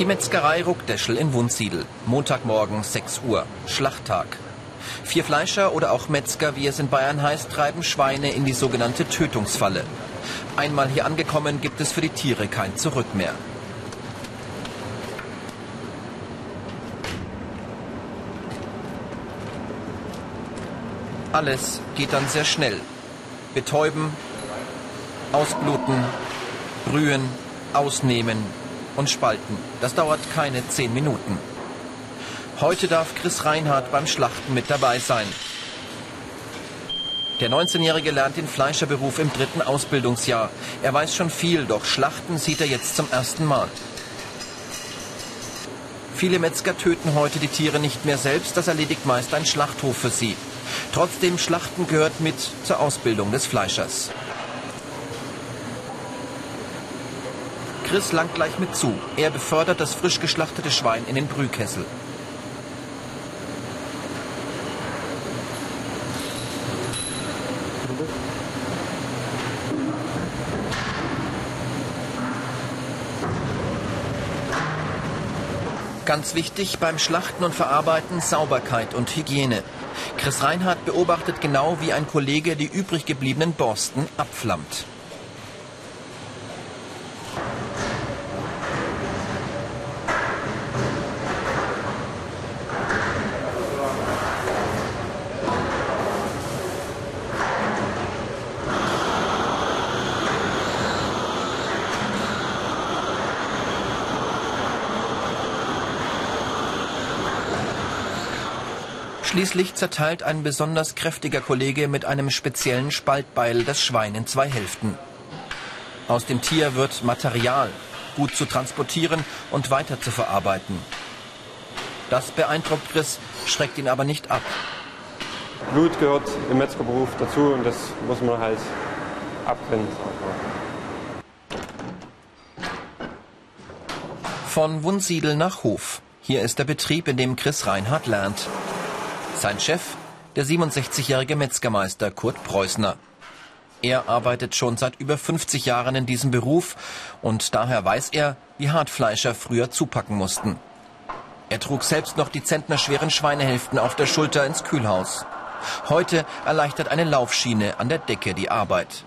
Die Metzgerei Ruckdeschel in Wunsiedel. Montagmorgen 6 Uhr. Schlachttag. Vier Fleischer oder auch Metzger, wie es in Bayern heißt, treiben Schweine in die sogenannte Tötungsfalle. Einmal hier angekommen, gibt es für die Tiere kein Zurück mehr. Alles geht dann sehr schnell. Betäuben, ausbluten, brühen, ausnehmen und spalten. Das dauert keine zehn Minuten. Heute darf Chris Reinhardt beim Schlachten mit dabei sein. Der 19-Jährige lernt den Fleischerberuf im dritten Ausbildungsjahr. Er weiß schon viel, doch Schlachten sieht er jetzt zum ersten Mal. Viele Metzger töten heute die Tiere nicht mehr selbst, das erledigt meist ein Schlachthof für sie. Trotzdem, Schlachten gehört mit zur Ausbildung des Fleischers. Chris langt gleich mit zu. Er befördert das frisch geschlachtete Schwein in den Brühkessel. Ganz wichtig beim Schlachten und Verarbeiten Sauberkeit und Hygiene. Chris Reinhardt beobachtet genau wie ein Kollege die übrig gebliebenen Borsten abflammt. Schließlich zerteilt ein besonders kräftiger Kollege mit einem speziellen Spaltbeil das Schwein in zwei Hälften. Aus dem Tier wird Material, gut zu transportieren und weiter zu verarbeiten. Das beeindruckt Chris, schreckt ihn aber nicht ab. Blut gehört im Metzgerberuf dazu und das muss man halt abkennen. Von Wunsiedel nach Hof. Hier ist der Betrieb, in dem Chris Reinhardt lernt. Sein Chef, der 67-jährige Metzgermeister Kurt Preußner. Er arbeitet schon seit über 50 Jahren in diesem Beruf und daher weiß er, wie hart Fleischer früher zupacken mussten. Er trug selbst noch die zentnerschweren Schweinehälften auf der Schulter ins Kühlhaus. Heute erleichtert eine Laufschiene an der Decke die Arbeit.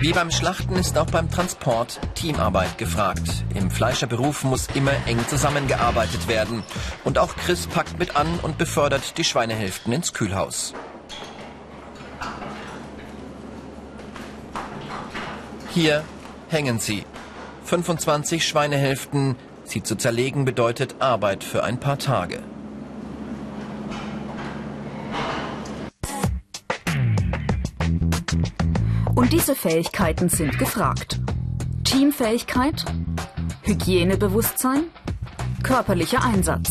Wie beim Schlachten ist auch beim Transport Teamarbeit gefragt. Im Fleischerberuf muss immer eng zusammengearbeitet werden. Und auch Chris packt mit an und befördert die Schweinehälften ins Kühlhaus. Hier hängen sie. 25 Schweinehälften. Sie zu zerlegen bedeutet Arbeit für ein paar Tage. Und diese Fähigkeiten sind gefragt. Teamfähigkeit, Hygienebewusstsein, körperlicher Einsatz.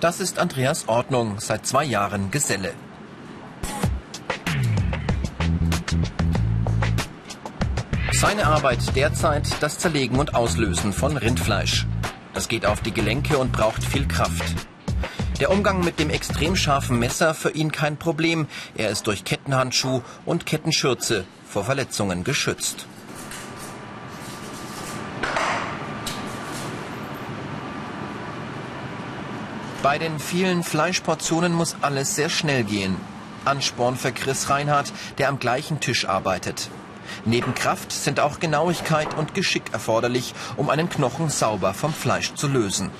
Das ist Andreas Ordnung, seit zwei Jahren Geselle. Seine Arbeit derzeit das Zerlegen und Auslösen von Rindfleisch. Das geht auf die Gelenke und braucht viel Kraft. Der Umgang mit dem extrem scharfen Messer für ihn kein Problem. Er ist durch Kettenhandschuh und Kettenschürze vor Verletzungen geschützt. Bei den vielen Fleischportionen muss alles sehr schnell gehen. Ansporn für Chris Reinhardt, der am gleichen Tisch arbeitet. Neben Kraft sind auch Genauigkeit und Geschick erforderlich, um einen Knochen sauber vom Fleisch zu lösen.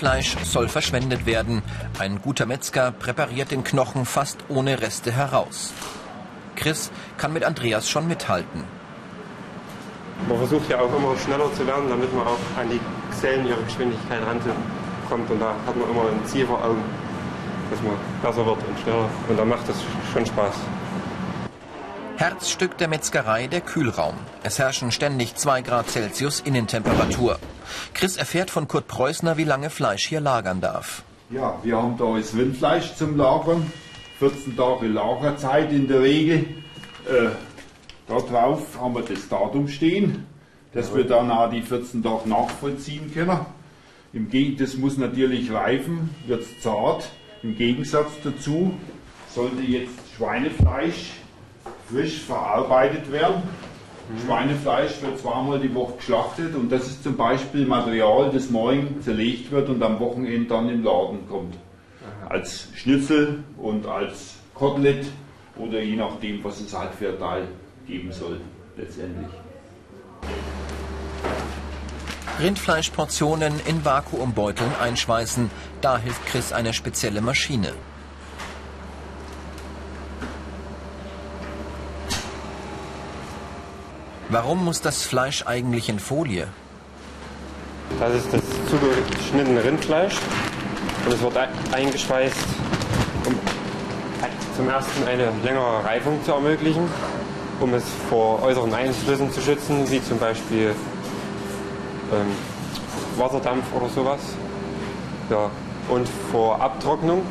Fleisch soll verschwendet werden. Ein guter Metzger präpariert den Knochen fast ohne Reste heraus. Chris kann mit Andreas schon mithalten. Man versucht ja auch immer schneller zu werden, damit man auch an die Gesellen ihre Geschwindigkeit rankommt. Und da hat man immer ein Ziel vor Augen, dass man besser wird und schneller. Und da macht das schon Spaß. Herzstück der Metzgerei der Kühlraum. Es herrschen ständig 2 Grad Celsius Innentemperatur. Chris erfährt von Kurt Preußner, wie lange Fleisch hier lagern darf. Ja, wir haben da das Rindfleisch zum Lagern. 14 Tage Lagerzeit in der Regel. Äh, da drauf haben wir das Datum stehen, dass wir dann auch die 14 Tage nachvollziehen können. Im das muss natürlich reifen, wird zart. Im Gegensatz dazu sollte jetzt Schweinefleisch frisch verarbeitet werden. Schweinefleisch wird zweimal die Woche geschlachtet und das ist zum Beispiel Material, das morgen zerlegt wird und am Wochenende dann im Laden kommt. Als Schnitzel und als Kotelett oder je nachdem, was es halt für ein Teil geben soll letztendlich. Rindfleischportionen in Vakuumbeuteln einschweißen. Da hilft Chris eine spezielle Maschine. Warum muss das Fleisch eigentlich in Folie? Das ist das zugeschnittene Rindfleisch und es wird eingeschweißt, um zum ersten eine längere Reifung zu ermöglichen, um es vor äußeren Einflüssen zu schützen, wie zum Beispiel ähm, Wasserdampf oder sowas. Ja, und vor Abtrocknung.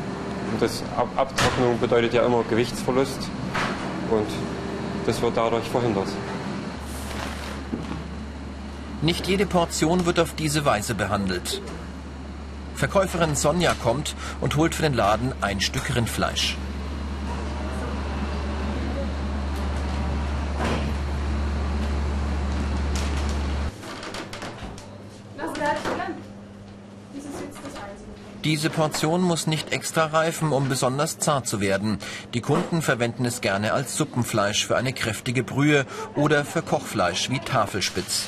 Und das Ab Abtrocknung bedeutet ja immer Gewichtsverlust und das wird dadurch verhindert. Nicht jede Portion wird auf diese Weise behandelt. Verkäuferin Sonja kommt und holt für den Laden ein Stück Rindfleisch. Diese Portion muss nicht extra reifen, um besonders zart zu werden. Die Kunden verwenden es gerne als Suppenfleisch für eine kräftige Brühe oder für Kochfleisch wie Tafelspitz.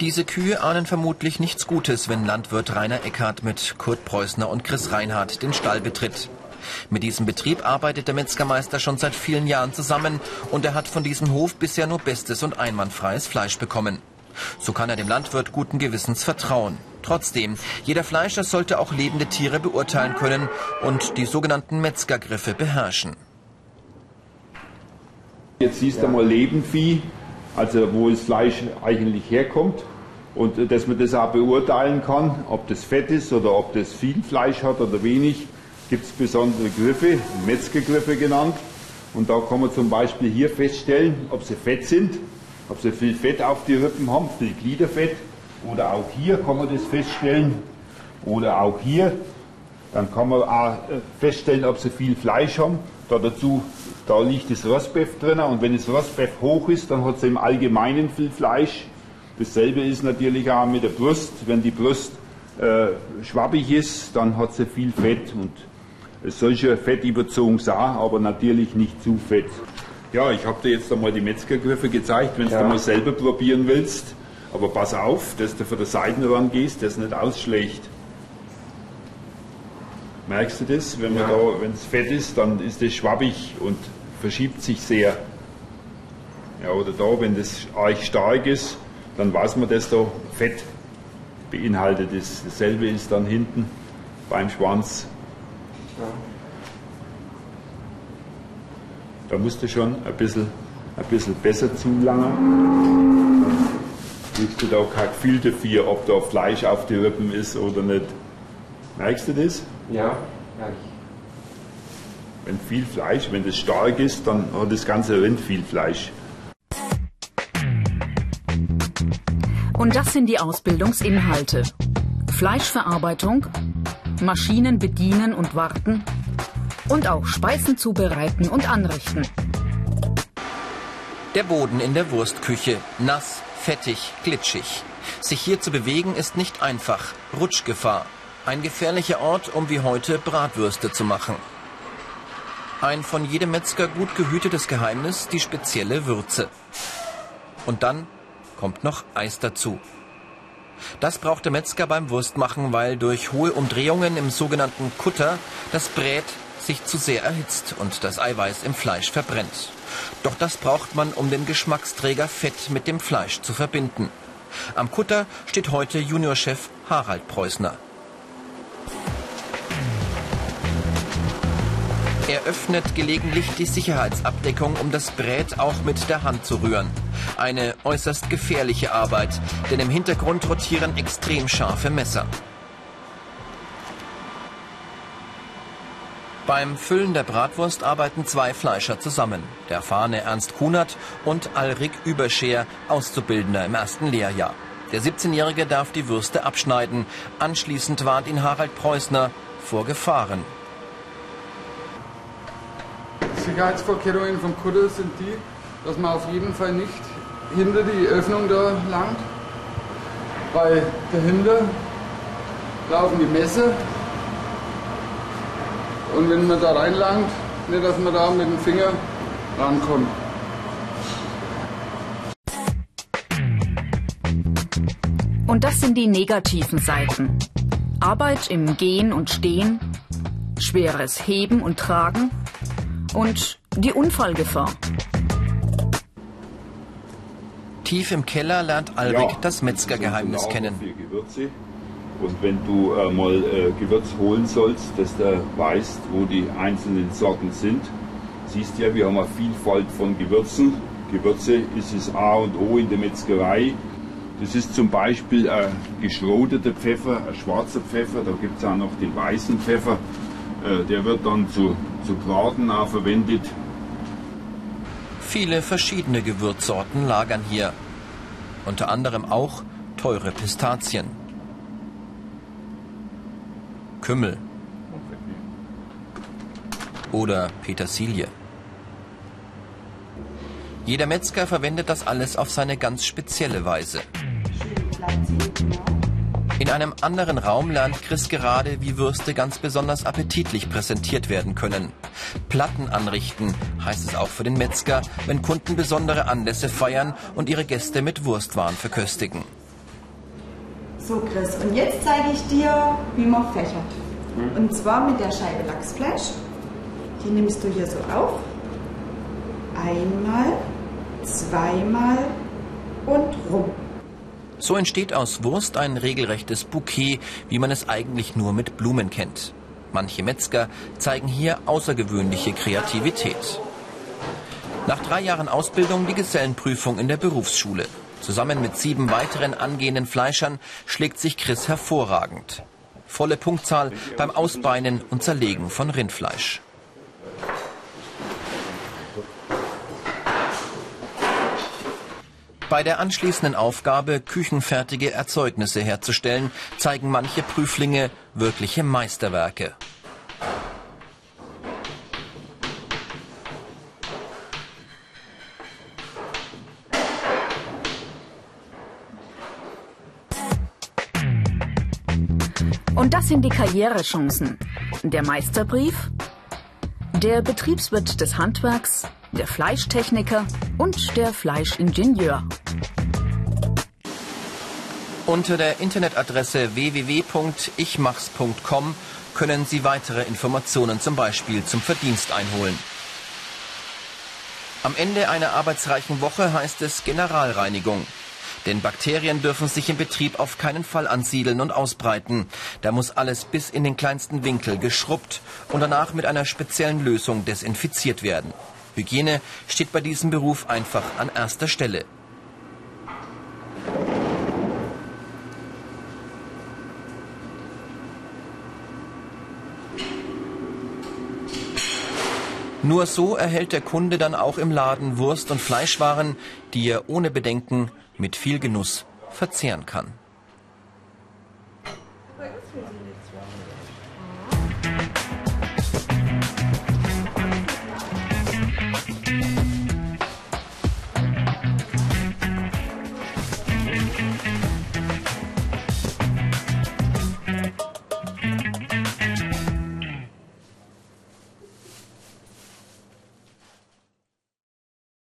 Diese Kühe ahnen vermutlich nichts Gutes, wenn Landwirt Rainer Eckhardt mit Kurt Preußner und Chris Reinhardt den Stall betritt. Mit diesem Betrieb arbeitet der Metzgermeister schon seit vielen Jahren zusammen und er hat von diesem Hof bisher nur bestes und einwandfreies Fleisch bekommen. So kann er dem Landwirt guten Gewissens vertrauen. Trotzdem, jeder Fleischer sollte auch lebende Tiere beurteilen können und die sogenannten Metzgergriffe beherrschen. Jetzt siehst du mal Lebenvieh, also wo das Fleisch eigentlich herkommt und äh, dass man das auch beurteilen kann, ob das Fett ist oder ob das viel Fleisch hat oder wenig, gibt es besondere Griffe, Metzgergriffe genannt. Und da kann man zum Beispiel hier feststellen, ob sie fett sind, ob sie viel Fett auf die Rippen haben, viel Gliederfett. Oder auch hier kann man das feststellen. Oder auch hier. Dann kann man auch äh, feststellen, ob sie viel Fleisch haben. Da dazu da liegt das Rostbeff drin und wenn das Rostbeff hoch ist, dann hat es im Allgemeinen viel Fleisch. Dasselbe ist natürlich auch mit der Brust. Wenn die Brust äh, schwabbig ist, dann hat sie viel Fett und es soll schon fett überzogen sein, aber natürlich nicht zu fett. Ja, ich habe dir jetzt einmal die Metzgergriffe gezeigt, wenn du ja. mal selber probieren willst. Aber pass auf, dass du von der Seite rangehst, dass es nicht ausschlägt. Merkst du das? Wenn ja. es fett ist, dann ist es schwabbig und verschiebt sich sehr. Ja, oder da, wenn das arg stark ist, dann weiß man, dass da Fett beinhaltet ist. Dasselbe ist dann hinten beim Schwanz. Ja. Da musst du schon ein bisschen, ein bisschen besser zulangen. Kriegst du da kein Gefühl dafür, ob da Fleisch auf die Rippen ist oder nicht. Merkst du das? Ja, merke ich. Wenn viel Fleisch, wenn das stark ist, dann hat das ganze Rind viel Fleisch. Und das sind die Ausbildungsinhalte. Fleischverarbeitung, Maschinen bedienen und warten und auch Speisen zubereiten und anrichten. Der Boden in der Wurstküche, nass, fettig, glitschig. Sich hier zu bewegen ist nicht einfach. Rutschgefahr. Ein gefährlicher Ort, um wie heute Bratwürste zu machen. Ein von jedem Metzger gut gehütetes Geheimnis, die spezielle Würze. Und dann kommt noch Eis dazu. Das braucht der Metzger beim Wurstmachen, weil durch hohe Umdrehungen im sogenannten Kutter das Brät sich zu sehr erhitzt und das Eiweiß im Fleisch verbrennt. Doch das braucht man, um den Geschmacksträger Fett mit dem Fleisch zu verbinden. Am Kutter steht heute Juniorchef Harald Preußner. Er öffnet gelegentlich die Sicherheitsabdeckung, um das Brät auch mit der Hand zu rühren. Eine äußerst gefährliche Arbeit, denn im Hintergrund rotieren extrem scharfe Messer. Beim Füllen der Bratwurst arbeiten zwei Fleischer zusammen. Der erfahrene Ernst Kunert und Alrik Überscheer, Auszubildender im ersten Lehrjahr. Der 17-Jährige darf die Würste abschneiden. Anschließend warnt ihn Harald Preußner vor Gefahren. Sicherheitsvorkehrungen vom Kutter sind die, dass man auf jeden Fall nicht hinter die Öffnung da langt, weil dahinter laufen die Messer und wenn man da reinlangt, nicht, dass man da mit dem Finger rankommt. Und das sind die negativen Seiten. Arbeit im Gehen und Stehen, schweres Heben und Tragen und die Unfallgefahr. Tief im Keller lernt Alrik ja, das Metzgergeheimnis kennen. Und wenn du äh, mal äh, Gewürz holen sollst, dass du weißt, wo die einzelnen Sorten sind, siehst ja, wir haben eine Vielfalt von Gewürzen. Gewürze ist das A und O in der Metzgerei. Das ist zum Beispiel ein geschroteter Pfeffer, ein schwarzer Pfeffer, da gibt es auch noch den weißen Pfeffer. Äh, der wird dann zu, zu Braten auch verwendet. Viele verschiedene Gewürzsorten lagern hier. Unter anderem auch teure Pistazien. Kümmel. Oder Petersilie. Jeder Metzger verwendet das alles auf seine ganz spezielle Weise. In einem anderen Raum lernt Chris gerade, wie Würste ganz besonders appetitlich präsentiert werden können. Platten anrichten heißt es auch für den Metzger, wenn Kunden besondere Anlässe feiern und ihre Gäste mit Wurstwaren verköstigen. So Chris, und jetzt zeige ich dir, wie man fächert. Und zwar mit der Scheibe Lachsfleisch. Die nimmst du hier so auf. Einmal, zweimal und rum. So entsteht aus Wurst ein regelrechtes Bouquet, wie man es eigentlich nur mit Blumen kennt. Manche Metzger zeigen hier außergewöhnliche Kreativität. Nach drei Jahren Ausbildung die Gesellenprüfung in der Berufsschule. Zusammen mit sieben weiteren angehenden Fleischern schlägt sich Chris hervorragend. Volle Punktzahl beim Ausbeinen und Zerlegen von Rindfleisch. Bei der anschließenden Aufgabe, küchenfertige Erzeugnisse herzustellen, zeigen manche Prüflinge wirkliche Meisterwerke. Und das sind die Karrierechancen. Der Meisterbrief, der Betriebswirt des Handwerks, der Fleischtechniker und der Fleischingenieur. Unter der Internetadresse www.ichmachs.com können Sie weitere Informationen zum Beispiel zum Verdienst einholen. Am Ende einer arbeitsreichen Woche heißt es Generalreinigung. Denn Bakterien dürfen sich im Betrieb auf keinen Fall ansiedeln und ausbreiten. Da muss alles bis in den kleinsten Winkel geschrubbt und danach mit einer speziellen Lösung desinfiziert werden. Hygiene steht bei diesem Beruf einfach an erster Stelle. Nur so erhält der Kunde dann auch im Laden Wurst- und Fleischwaren, die er ohne Bedenken mit viel Genuss verzehren kann.